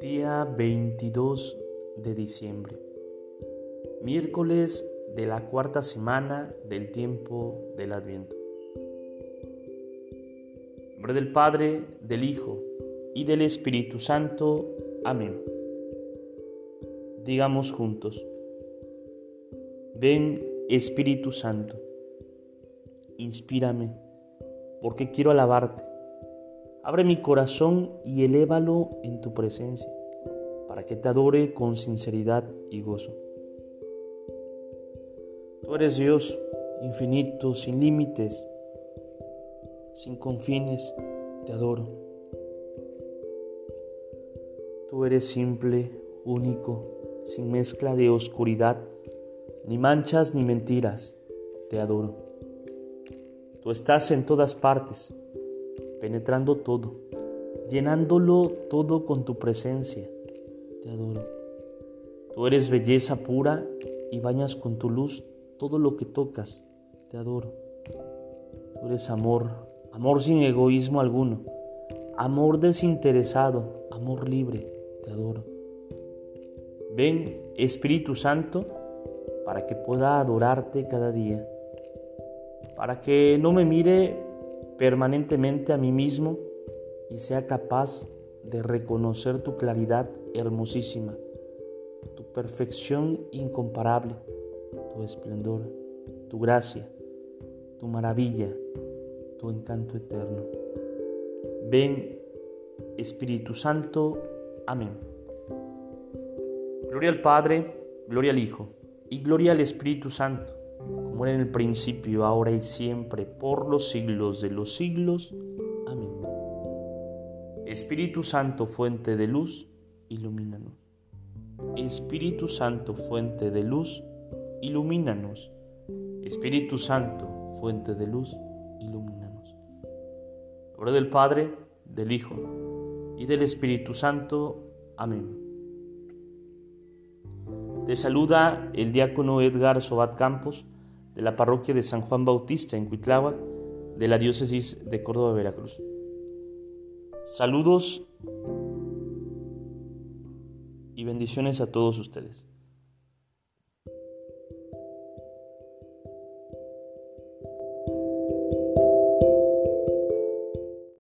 Día 22 de diciembre, miércoles de la cuarta semana del tiempo del Adviento. Nombre del Padre, del Hijo y del Espíritu Santo. Amén. Digamos juntos, ven Espíritu Santo, inspírame, porque quiero alabarte Abre mi corazón y elévalo en tu presencia, para que te adore con sinceridad y gozo. Tú eres Dios, infinito, sin límites, sin confines, te adoro. Tú eres simple, único, sin mezcla de oscuridad, ni manchas ni mentiras, te adoro. Tú estás en todas partes penetrando todo, llenándolo todo con tu presencia. Te adoro. Tú eres belleza pura y bañas con tu luz todo lo que tocas. Te adoro. Tú eres amor, amor sin egoísmo alguno, amor desinteresado, amor libre. Te adoro. Ven, Espíritu Santo, para que pueda adorarte cada día, para que no me mire permanentemente a mí mismo y sea capaz de reconocer tu claridad hermosísima, tu perfección incomparable, tu esplendor, tu gracia, tu maravilla, tu encanto eterno. Ven, Espíritu Santo. Amén. Gloria al Padre, gloria al Hijo y gloria al Espíritu Santo como era en el principio, ahora y siempre, por los siglos de los siglos. Amén. Espíritu Santo, fuente de luz, ilumínanos. Espíritu Santo, fuente de luz, ilumínanos. Espíritu Santo, fuente de luz. Del Padre, del Hijo y del Espíritu Santo. Amén. Te saluda el diácono Edgar Sobat Campos de la parroquia de San Juan Bautista en Cuitláhuac de la diócesis de Córdoba, Veracruz. Saludos y bendiciones a todos ustedes.